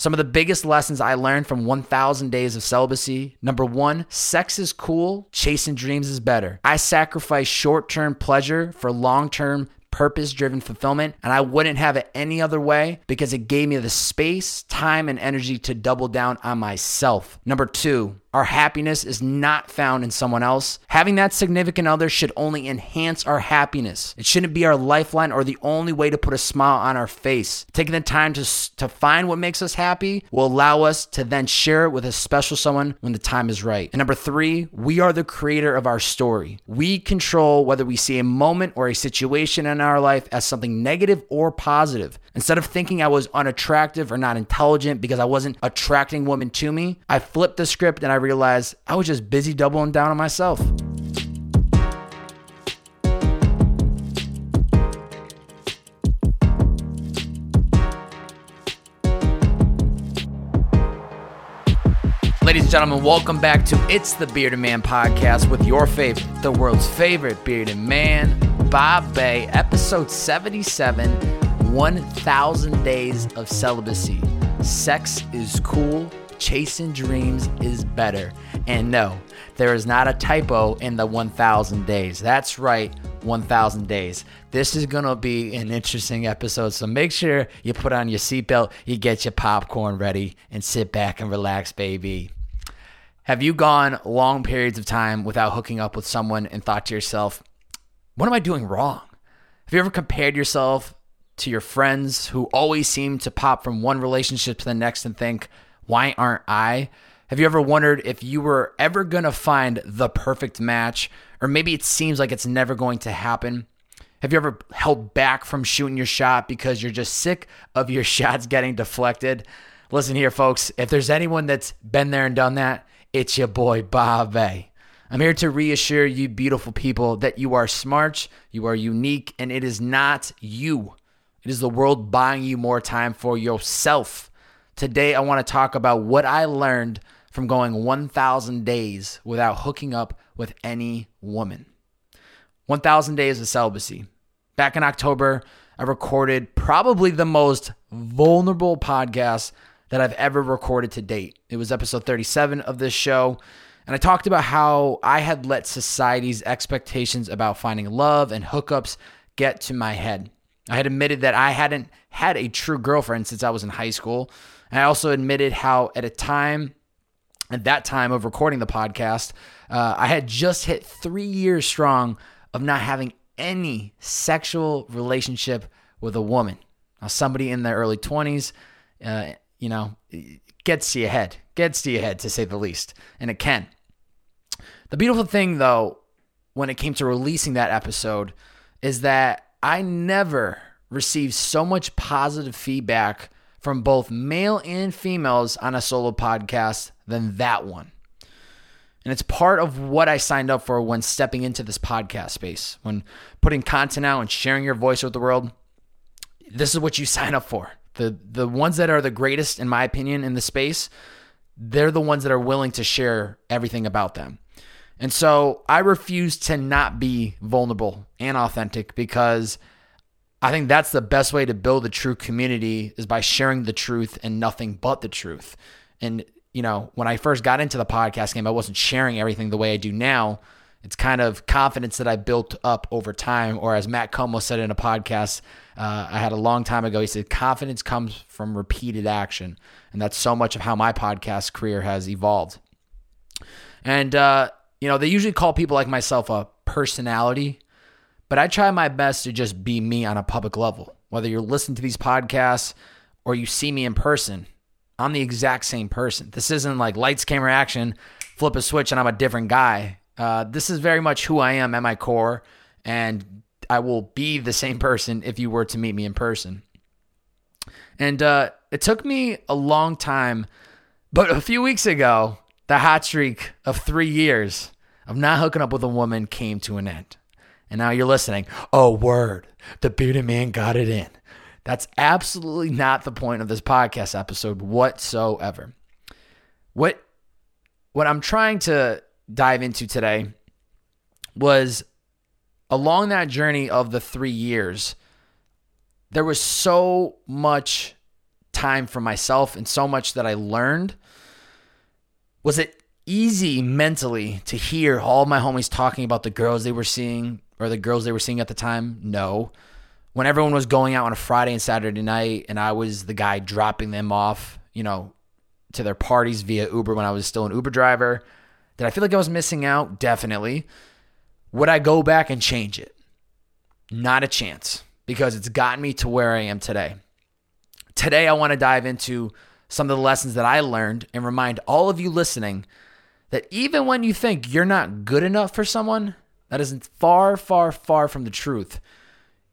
Some of the biggest lessons I learned from 1000 days of celibacy. Number one, sex is cool, chasing dreams is better. I sacrifice short term pleasure for long term purpose driven fulfillment, and I wouldn't have it any other way because it gave me the space, time, and energy to double down on myself. Number two, our happiness is not found in someone else. Having that significant other should only enhance our happiness. It shouldn't be our lifeline or the only way to put a smile on our face. Taking the time to, to find what makes us happy will allow us to then share it with a special someone when the time is right. And number three, we are the creator of our story. We control whether we see a moment or a situation in our life as something negative or positive. Instead of thinking I was unattractive or not intelligent because I wasn't attracting women to me, I flipped the script and I realized I was just busy doubling down on myself. Ladies and gentlemen, welcome back to It's the Bearded Man podcast with your favorite, the world's favorite bearded man, Bobbbaaaay, episode 77 1000 Days of Celibacy. Sex is cool, chasing dreams is better. And no, there is not a typo in the 1000 days. That's right, 1000 days. This is going to be an interesting episode, so make sure you put on your seatbelt, you get your popcorn ready, and sit back and relax, baby. Have you gone long periods of time without hooking up with someone and thought to yourself, what am I doing wrong? Have you ever compared yourself to your friends who always seem to pop from one relationship to the next and think, why aren't I? Have you ever wondered if you were ever going to find the perfect match? Or maybe it seems like it's never going to happen. Have you ever held back from shooting your shot because you're just sick of your shots getting deflected? Listen here, folks. If there's anyone that's been there and done that, it's your boy A. I'm here to reassure you, beautiful people, that you are smart, you are unique, and it is not you. It is the world buying you more time for yourself. Today, I want to talk about what I learned from going 1,000 days without hooking up with any woman. 1,000 days of celibacy. Back in October, I recorded probably the most vulnerable podcast that I've ever recorded to date. It was episode 37 of this show. And I talked about how I had let society's expectations about finding love and hookups get to my head. I had admitted that I hadn't had a true girlfriend since I was in high school. And I also admitted how, at a time, at that time of recording the podcast, uh, I had just hit three years strong of not having any sexual relationship with a woman. Now, somebody in their early 20s, uh, you know, gets to your head, gets to your head to say the least, and it can. The beautiful thing, though, when it came to releasing that episode, is that I never received so much positive feedback from both male and females on a solo podcast than that one. And it's part of what I signed up for when stepping into this podcast space, when putting content out and sharing your voice with the world. This is what you sign up for. The the ones that are the greatest in my opinion in the space, they're the ones that are willing to share everything about them. And so I refuse to not be vulnerable and authentic because I think that's the best way to build a true community is by sharing the truth and nothing but the truth. And you know, when I first got into the podcast game, I wasn't sharing everything the way I do now. It's kind of confidence that I built up over time, or as Matt Como said in a podcast uh, I had a long time ago, he said, confidence comes from repeated action. And that's so much of how my podcast career has evolved. And, uh, you know, they usually call people like myself a personality, but I try my best to just be me on a public level. Whether you're listening to these podcasts or you see me in person, I'm the exact same person. This isn't like lights, camera, action, flip a switch, and I'm a different guy. Uh, this is very much who I am at my core, and I will be the same person if you were to meet me in person. And uh, it took me a long time, but a few weeks ago, the hot streak of three years of not hooking up with a woman came to an end. And now you're listening. Oh, word. The bearded man got it in. That's absolutely not the point of this podcast episode whatsoever. What what I'm trying to dive into today was along that journey of the 3 years there was so much time for myself and so much that I learned. Was it easy mentally to hear all my homies talking about the girls they were seeing or the girls they were seeing at the time? No. When everyone was going out on a Friday and Saturday night and I was the guy dropping them off, you know, to their parties via Uber when I was still an Uber driver, did I feel like I was missing out? Definitely. Would I go back and change it? Not a chance because it's gotten me to where I am today. Today, I want to dive into some of the lessons that I learned and remind all of you listening that even when you think you're not good enough for someone, that isn't far, far, far from the truth.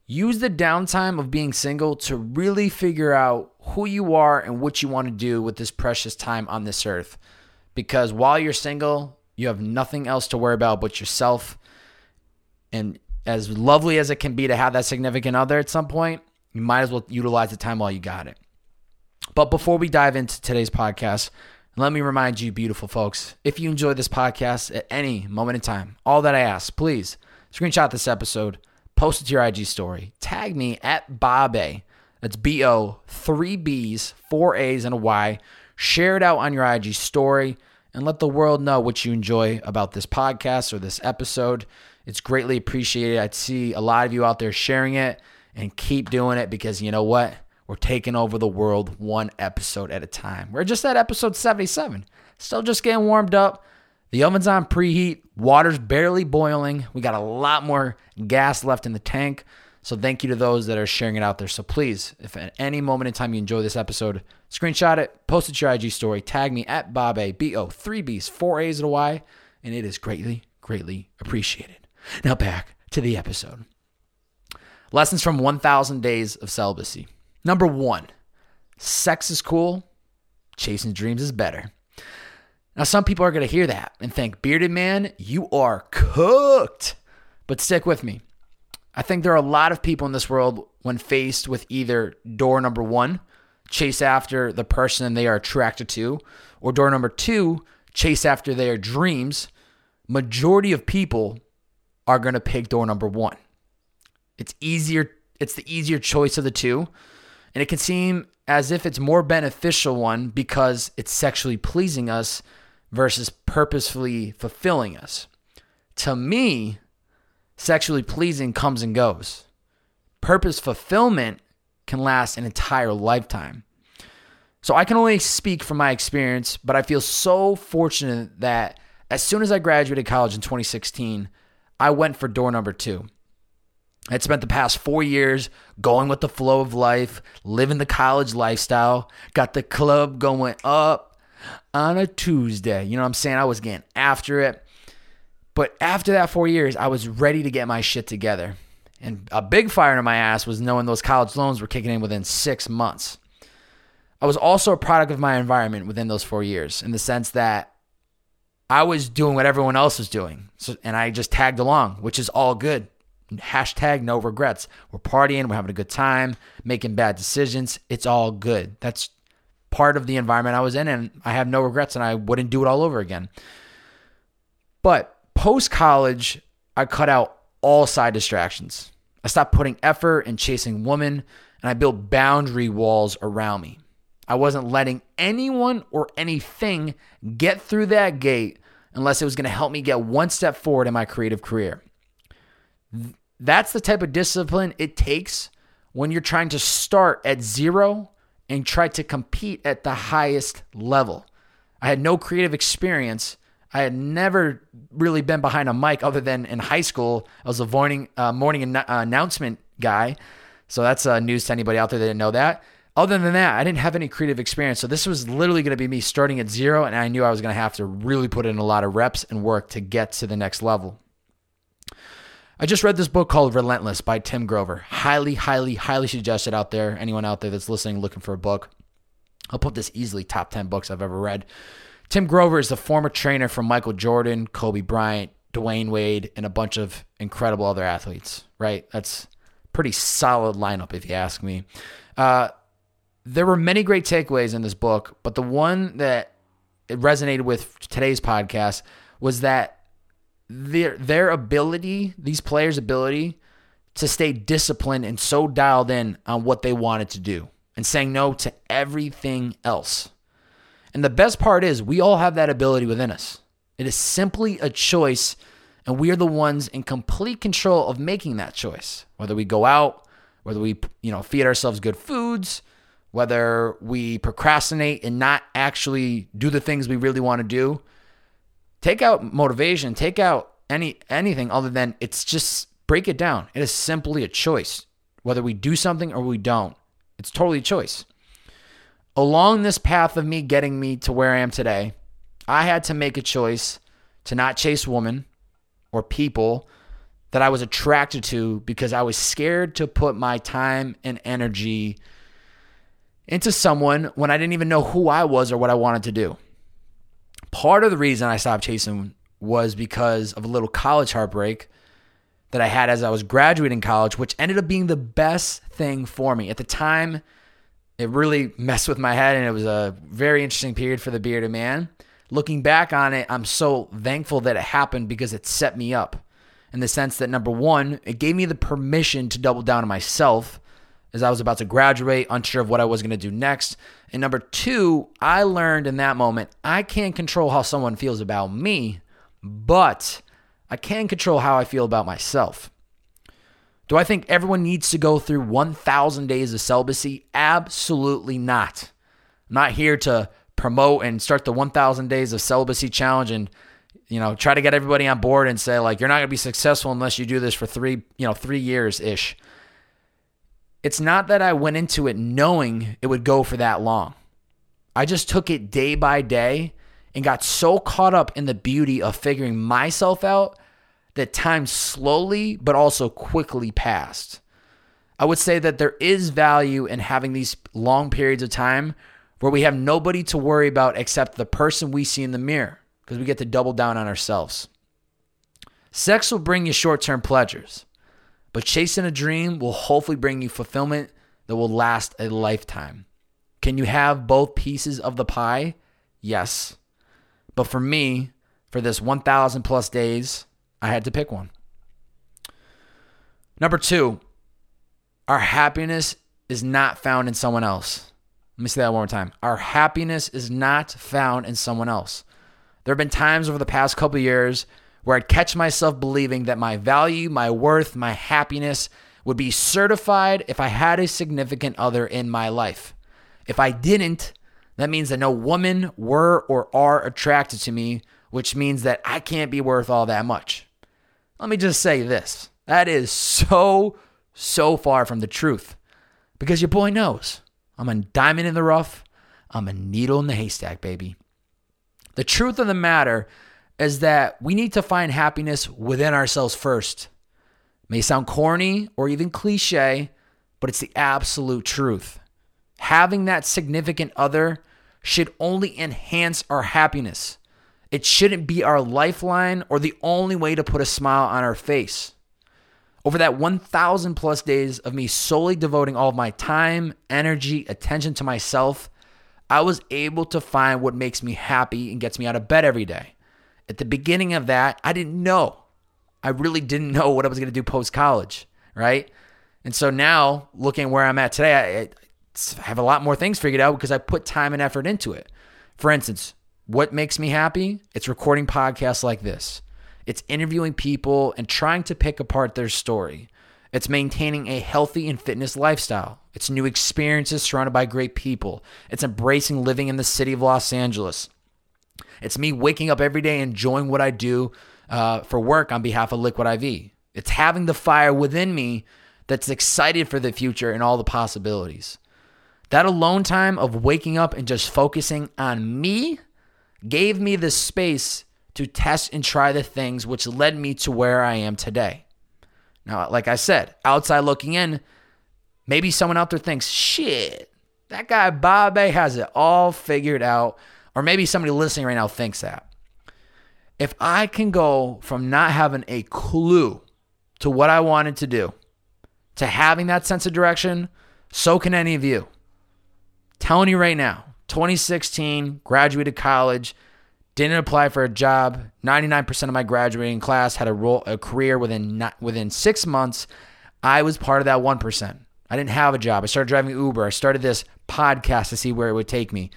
Use the downtime of being single to really figure out who you are and what you want to do with this precious time on this earth. Because while you're single, you have nothing else to worry about but yourself. And as lovely as it can be to have that significant other at some point, you might as well utilize the time while you got it. But before we dive into today's podcast, let me remind you, beautiful folks, if you enjoy this podcast at any moment in time, all that I ask, please screenshot this episode, post it to your IG story, tag me at Bobbbaaaay That's B O, three B's, four A's, and a Y. Share it out on your IG story and let the world know what you enjoy about this podcast or this episode. It's greatly appreciated. I'd see a lot of you out there sharing it and keep doing it because you know what? We're taking over the world one episode at a time. We're just at episode 77. Still just getting warmed up. The oven's on preheat. Water's barely boiling. We got a lot more gas left in the tank. So thank you to those that are sharing it out there. So please, if at any moment in time you enjoy this episode, screenshot it, post it to your IG story, tag me at Bobbbaaaay B O, three B's, four A's and a Y, and it is greatly, greatly appreciated. Now back to the episode. Lessons from 1000 Days of Celibacy. Number one, sex is cool, chasing dreams is better. Now, some people are going to hear that and think, Bearded Man, you are cooked. But stick with me. I think there are a lot of people in this world, when faced with either door number one, chase after the person they are attracted to, or door number two, chase after their dreams, majority of people are going to pick door number one. It's easier. It's the easier choice of the two, and it can seem as if it's more beneficial one because it's sexually pleasing us versus purposefully fulfilling us. To me, sexually pleasing comes and goes. Purpose fulfillment can last an entire lifetime. So I can only speak from my experience, but I feel so fortunate that as soon as I graduated college in 2016, I went for door number two. I'd spent the past four years going with the flow of life, living the college lifestyle, got the club going up on a Tuesday. You know what I'm saying? I was getting after it. But after that four years, I was ready to get my shit together. And a big fire in my ass was knowing those college loans were kicking in within six months. I was also a product of my environment within those four years in the sense that I was doing what everyone else was doing. So, and I just tagged along, which is all good. Hashtag no regrets. We're partying, we're having a good time, making bad decisions. It's all good. That's part of the environment I was in, and I have no regrets, and I wouldn't do it all over again. But post college, I cut out all side distractions. I stopped putting effort in chasing women, and I built boundary walls around me. I wasn't letting anyone or anything get through that gate unless it was going to help me get one step forward in my creative career. That's the type of discipline it takes when you're trying to start at zero and try to compete at the highest level. I had no creative experience. I had never really been behind a mic other than in high school. I was a morning, uh, morning an- uh, announcement guy. So that's uh, news to anybody out there that didn't know that. Other than that, I didn't have any creative experience. So this was literally going to be me starting at zero, and I knew I was going to have to really put in a lot of reps and work to get to the next level. I just read this book called Relentless by Tim Grover. Highly, highly, highly suggested out there. Anyone out there that's listening looking for a book, I'll put this easily top 10 books I've ever read. Tim Grover is the former trainer for Michael Jordan, Kobe Bryant, Dwyane Wade, and a bunch of incredible other athletes, right? That's pretty solid lineup if you ask me. Uh, there were many great takeaways in this book, but the one that it resonated with today's podcast was that their their ability, these players' ability to stay disciplined and so dialed in on what they wanted to do. and saying no to everything else. And the best part is, we all have that ability within us. It is simply a choice, and we are the ones in complete control of making that choice. Whether we go out, whether we, you know, feed ourselves good foods, whether we procrastinate and not actually do the things we really want to do. Take out motivation, take out any anything other than it's just break it down. It is simply a choice. Whether we do something or we don't. It's totally a choice. Along this path of me getting me to where I am today, I had to make a choice to not chase women or people that I was attracted to because I was scared to put my time and energy into someone when I didn't even know who I was or what I wanted to do. Part of the reason I stopped chasing was because of a little college heartbreak that I had as I was graduating college, which ended up being the best thing for me. At the time, it really messed with my head and it was a very interesting period for the bearded man. Looking back on it, I'm so thankful that it happened because it set me up in the sense that number one, it gave me the permission to double down on myself as I was about to graduate, unsure of what I was going to do next. And number two, I learned in that moment I can't control how someone feels about me, but I can control how I feel about myself. Do I think everyone needs to go through 1,000 days of celibacy? Absolutely not. I'm not here to promote and start the 1,000 days of celibacy challenge and you know try to get everybody on board and say like you're not going to be successful unless you do this for three you know three years ish it's not that I went into it knowing it would go for that long. I just took it day by day and got so caught up in the beauty of figuring myself out that time slowly but also quickly passed. I would say that there is value in having these long periods of time where we have nobody to worry about except the person we see in the mirror because we get to double down on ourselves. Sex will bring you short term pleasures. But chasing a dream will hopefully bring you fulfillment that will last a lifetime. Can you have both pieces of the pie? Yes. But for me, for this 1,000 plus days, I had to pick one. Number two, our happiness is not found in someone else. Let me say that one more time. Our happiness is not found in someone else. There have been times over the past couple years where I'd catch myself believing that my value, my worth, my happiness would be certified if I had a significant other in my life. If I didn't, that means that no woman were or are attracted to me, which means that I can't be worth all that much. Let me just say this that is so, so far from the truth because your boy knows I'm a diamond in the rough, I'm a needle in the haystack, baby. The truth of the matter is that we need to find happiness within ourselves first. It may sound corny or even cliche, but it's the absolute truth. Having that significant other should only enhance our happiness. It shouldn't be our lifeline or the only way to put a smile on our face. Over that 1,000 plus days of me solely devoting all of my time, energy, attention to myself, I was able to find what makes me happy and gets me out of bed every day. At the beginning of that, I didn't know. I really didn't know what I was going to do post college, right? And so now, looking where I'm at today, I, I have a lot more things figured out because I put time and effort into it. For instance, what makes me happy? It's recording podcasts like this. It's interviewing people and trying to pick apart their story. It's maintaining a healthy and fitness lifestyle. It's new experiences surrounded by great people. It's embracing living in the city of Los Angeles. It's me waking up every day enjoying what I do uh, for work on behalf of Liquid IV. It's having the fire within me that's excited for the future and all the possibilities. That alone time of waking up and just focusing on me gave me the space to test and try the things which led me to where I am today. Now, like I said, outside looking in, maybe someone out there thinks, shit, that guy Bobby has it all figured out. Or maybe somebody listening right now thinks that. If I can go from not having a clue to what I wanted to do to having that sense of direction, so can any of you. Telling you right now, 2016, graduated college, didn't apply for a job. 99% of my graduating class had a role, a career within not, within 6 months. I was part of that 1%. I didn't have a job. I started driving Uber. I started this podcast to see where it would take me.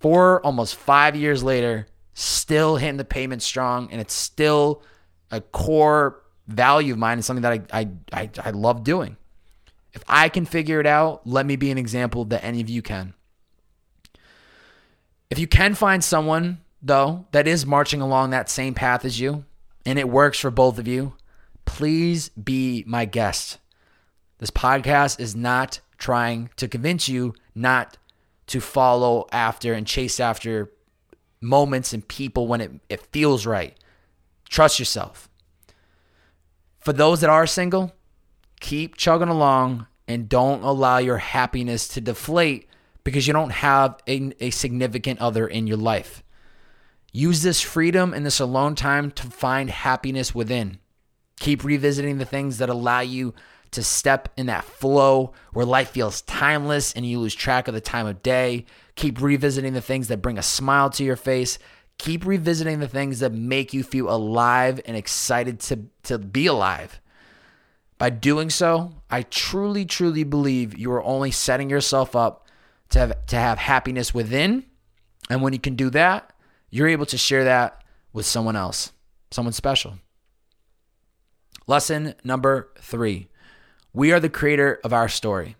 Four, almost five years later, still hitting the pavement strong, and it's still a core value of mine and something that I, I, I, I love doing. If I can figure it out, let me be an example that any of you can. If you can find someone, though, that is marching along that same path as you, and it works for both of you, please be my guest. This podcast is not trying to convince you not to follow after and chase after moments and people when it, it feels right. Trust yourself. For those that are single, keep chugging along and don't allow your happiness to deflate because you don't have a, a significant other in your life. Use this freedom and this alone time to find happiness within. Keep revisiting the things that allow you to step in that flow where life feels timeless and you lose track of the time of day. Keep revisiting the things that bring a smile to your face. Keep revisiting the things that make you feel alive and excited to, to be alive. By doing so, I truly, truly believe you are only setting yourself up to have, to have happiness within. And when you can do that, you're able to share that with someone else, someone special. Lesson number three we are the creator of our story.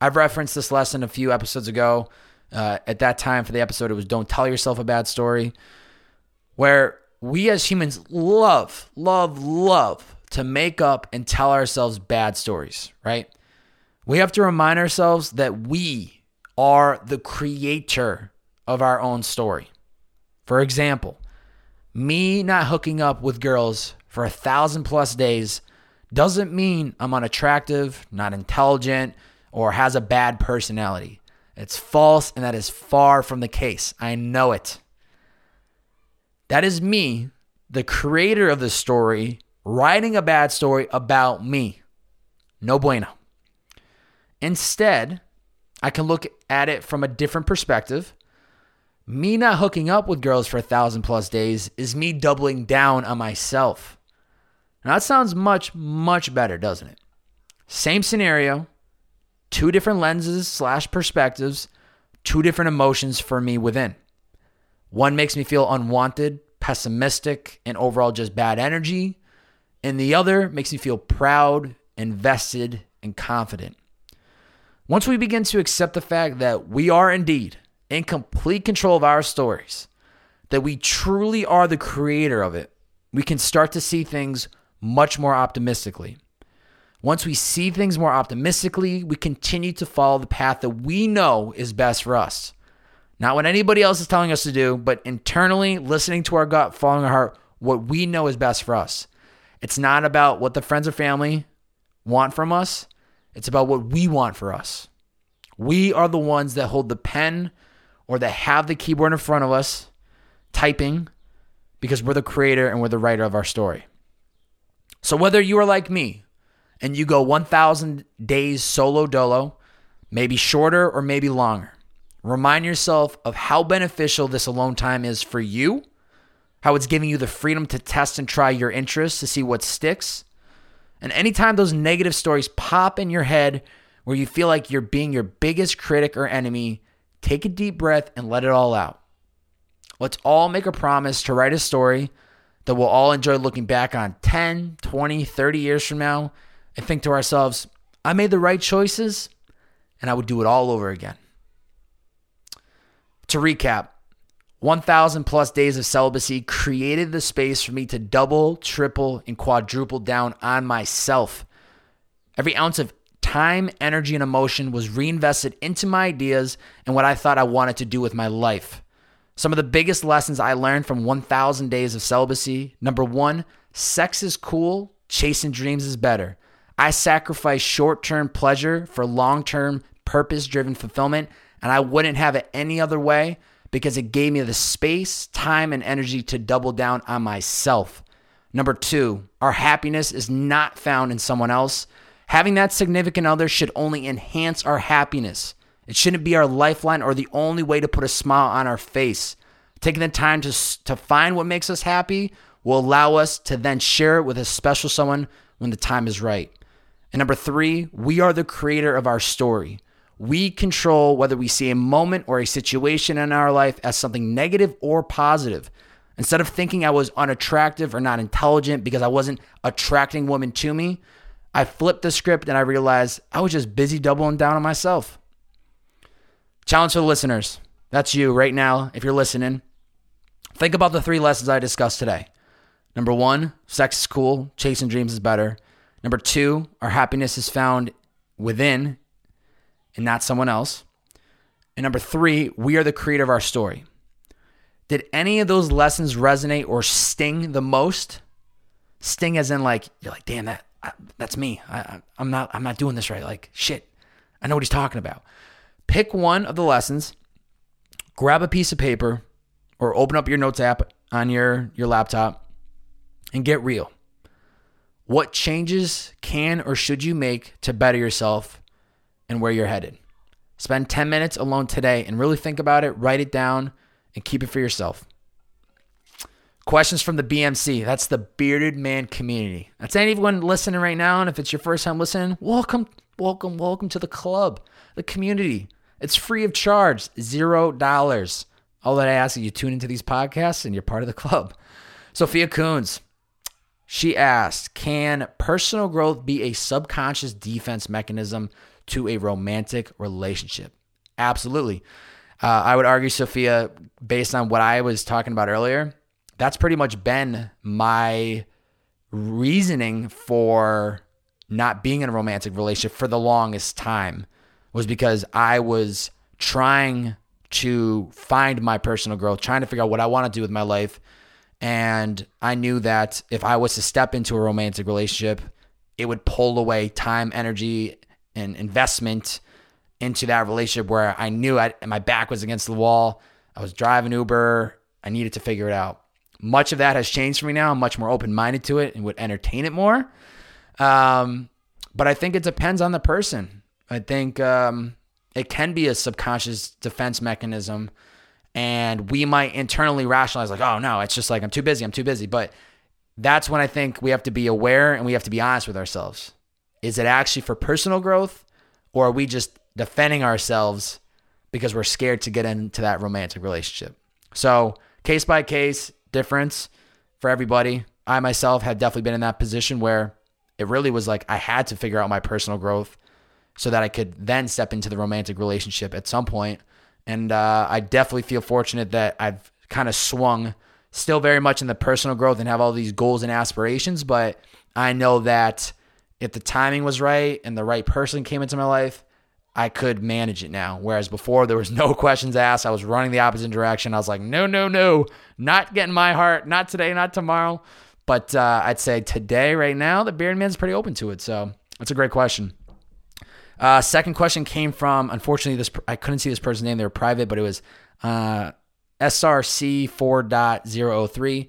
I've referenced this lesson a few episodes ago. Uh, at that time, for the episode, it was Don't Tell Yourself a Bad Story, where we as humans love, love, love to make up and tell ourselves bad stories, right? We have to remind ourselves that we are the creator of our own story. For example, me not hooking up with girls for a thousand plus days doesn't mean I'm unattractive, not intelligent, or has a bad personality. It's false, and that is far from the case. I know it. That is me, the creator of the story, writing a bad story about me. No bueno. Instead, I can look at it from a different perspective. Me not hooking up with girls for a thousand plus days is me doubling down on myself. Now that sounds much, much better, doesn't it? Same scenario, two different lenses slash perspectives, two different emotions for me within. One makes me feel unwanted, pessimistic, and overall just bad energy. And the other makes me feel proud, invested, and confident. Once we begin to accept the fact that we are indeed in complete control of our stories, that we truly are the creator of it, we can start to see things much more optimistically. Once we see things more optimistically, we continue to follow the path that we know is best for us. Not what anybody else is telling us to do, but internally listening to our gut, following our heart, what we know is best for us. It's not about what the friends or family want from us, it's about what we want for us. We are the ones that hold the pen or that have the keyboard in front of us typing because we're the creator and we're the writer of our story. So whether you are like me and you go 1,000 days solo dolo, maybe shorter or maybe longer, remind yourself of how beneficial this alone time is for you, how it's giving you the freedom to test and try your interests to see what sticks. And anytime those negative stories pop in your head where you feel like you're being your biggest critic or enemy, take a deep breath and let it all out. Let's all make a promise to write a story that we'll all enjoy looking back on 10, 20, 30 years from now and think to ourselves, I made the right choices and I would do it all over again. To recap, 1,000 plus days of celibacy created the space for me to double, triple, and quadruple down on myself. Every ounce of time, energy, and emotion was reinvested into my ideas and what I thought I wanted to do with my life. Some of the biggest lessons I learned from 1000 days of celibacy number one, sex is cool, chasing dreams is better. I sacrifice short term pleasure for long term, purpose driven fulfillment, and I wouldn't have it any other way because it gave me the space, time, and energy to double down on myself. Number two, our happiness is not found in someone else. Having that significant other should only enhance our happiness. It shouldn't be our lifeline or the only way to put a smile on our face. Taking the time to, to find what makes us happy will allow us to then share it with a special someone when the time is right. And number three, we are the creator of our story. We control whether we see a moment or a situation in our life as something negative or positive. Instead of thinking I was unattractive or not intelligent because I wasn't attracting women to me, I flipped the script and I realized I was just busy doubling down on myself. Challenge for the listeners. That's you right now, if you're listening. Think about the three lessons I discussed today. Number one, sex is cool, chasing dreams is better. Number two, our happiness is found within and not someone else. And number three, we are the creator of our story. Did any of those lessons resonate or sting the most? Sting as in like you're like, damn that that's me. I, I'm not I'm not doing this right. Like shit, I know what he's talking about. Pick one of the lessons, grab a piece of paper, or open up your notes app on your your laptop, and get real. What changes can or should you make to better yourself and where you're headed? Spend 10 minutes alone today and really think about it, write it down, and keep it for yourself. Questions from the BMC. That's the Bearded Man community. That's anyone listening right now. And if it's your first time listening, welcome, welcome, welcome to the club, the community. It's free of charge, zero dollars. All that I ask is you tune into these podcasts and you're part of the club. Sophia Coons, she asked, Can personal growth be a subconscious defense mechanism to a romantic relationship? Absolutely. Uh, I would argue, Sophia, based on what I was talking about earlier, that's pretty much been my reasoning for not being in a romantic relationship for the longest time was because I was trying to find my personal growth, trying to figure out what I want to do with my life and I knew that if I was to step into a romantic relationship, it would pull away time, energy, and investment into that relationship where I knew I, my back was against the wall. I was driving Uber. I needed to figure it out. Much of that has changed for me now. I'm much more open minded to it and would entertain it more. Um, but I think it depends on the person. I think um, it can be a subconscious defense mechanism and we might internally rationalize like oh no it's just like i'm too busy i'm too busy. But that's when i think we have to be aware and we have to be honest with ourselves. Is it actually for personal growth or are we just defending ourselves because we're scared to get into that romantic relationship? So case by case difference for everybody. I myself have definitely been in that position where it really was like i had to figure out my personal growth so that i could then step into the romantic relationship at some point and uh, I definitely feel fortunate that I've kind of swung still very much in the personal growth and have all these goals and aspirations. But I know that if the timing was right and the right person came into my life, I could manage it now. Whereas before, there was no questions asked. I was running the opposite direction. I was like, no, no, no, not getting my heart, not today, not tomorrow. But uh, I'd say today, right now, the Beard Man's pretty open to it. So that's a great question. Uh, second question came from, unfortunately, this I couldn't see this person's name. They were private, but it was uh, SRC 4.003.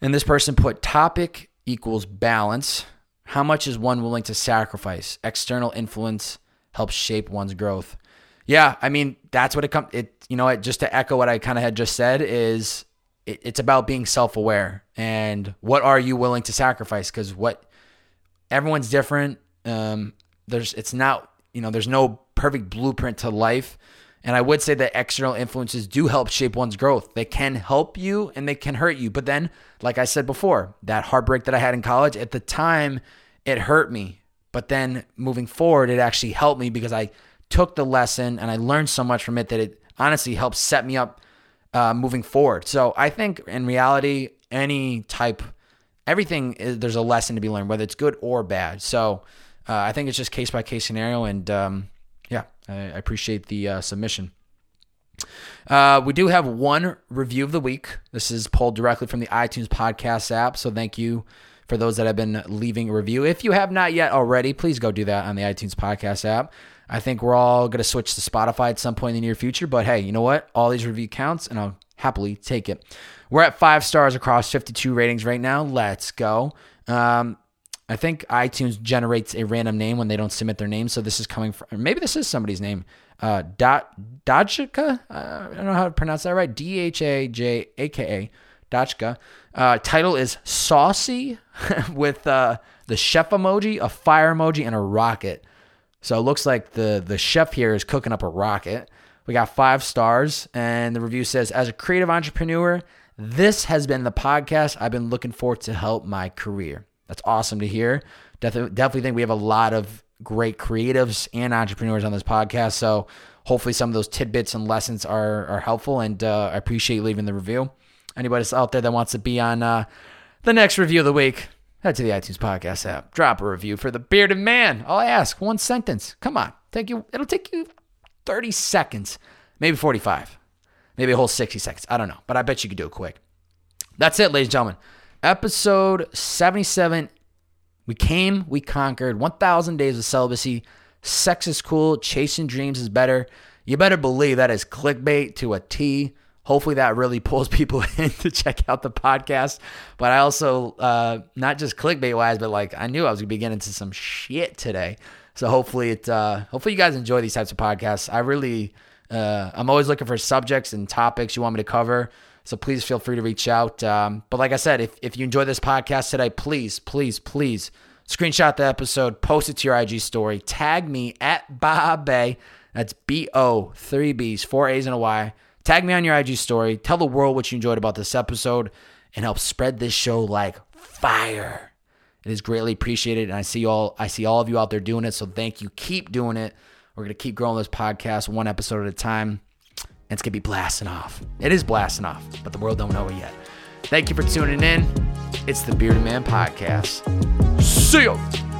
And this person put topic equals balance. How much is one willing to sacrifice? External influence helps shape one's growth. Yeah, I mean that's what it comes. It you know it, just to echo what I kind of had just said is it, it's about being self aware and what are you willing to sacrifice? Because what everyone's different. Um, there's it's not you know there's no perfect blueprint to life. And i would say that external influences do help shape one's growth. They can help you and they can hurt you. But then like i said before that heartbreak that i had in college at the time it hurt me. But then moving forward it actually helped me because i took the lesson and i learned so much from it that it honestly helped set me up uh, moving forward. So i think in reality any type everything is, there's a lesson to be learned whether it's good or bad. So uh, I think it's just case by case scenario, and um, yeah, I, I, appreciate the uh, submission. Uh, we do have one review of the week. This is pulled directly from the iTunes podcast app, so thank you for those that have been leaving a review. If you have not yet already, please go do that on the iTunes podcast app. I think we're all going to switch to Spotify at some point in the near future, but hey, you know what? All these review counts, and I'll happily take it. We're at five stars across 52 ratings right now. Let's go. Um, I think iTunes generates a random name when they don't submit their name. So this is coming from, maybe this is somebody's name. Uh, Dot? Uh, I don't know how to pronounce that right. D H A J A K A. Dachka. Uh, title is Saucy with uh, the the chef emoji, a fire emoji, and a rocket. So it looks like the the chef here is cooking up a rocket. We got five stars, and the review says, "As a creative entrepreneur, this has been the podcast I've been looking for to help my career." That's awesome to hear. Definitely, definitely think we have a lot of great creatives and entrepreneurs on this podcast. So hopefully, some of those tidbits and lessons are are helpful. And uh, I appreciate you leaving the review. Anybody out there that wants to be on uh, the next review of the week, head to the iTunes podcast app, drop a review for the bearded man. All I ask, one sentence. Come on, take you. It'll take you 30 seconds, maybe 45, maybe a whole 60 seconds. I don't know, but I bet you could do it quick. That's it, ladies and gentlemen. Episode 77. We came, we conquered. 1,000 days of celibacy. Sex is cool. Chasing dreams is better. You better believe that is clickbait to a T. Hopefully that really pulls people in to check out the podcast. But I also, uh, not just clickbait wise, but like I knew I was gonna be getting into some shit today. So hopefully it, uh, hopefully you guys enjoy these types of podcasts. I really, uh, I'm always looking for subjects and topics you want me to cover. So please feel free to reach out. Um, but like I said, if, if you enjoy this podcast today, please, please, please screenshot the episode, post it to your IG story, tag me at Bobbbaaaay. That's B O, three B's, four A's and a Y. Tag me on your IG story. Tell the world what you enjoyed about this episode and help spread this show like fire. It is greatly appreciated, and I see all I see all of you out there doing it. So thank you. Keep doing it. We're gonna keep growing this podcast one episode at a time. And it's gonna be blasting off. It is blasting off, but the world don't know it yet. Thank you for tuning in. It's the Bearded Man Podcast. See you.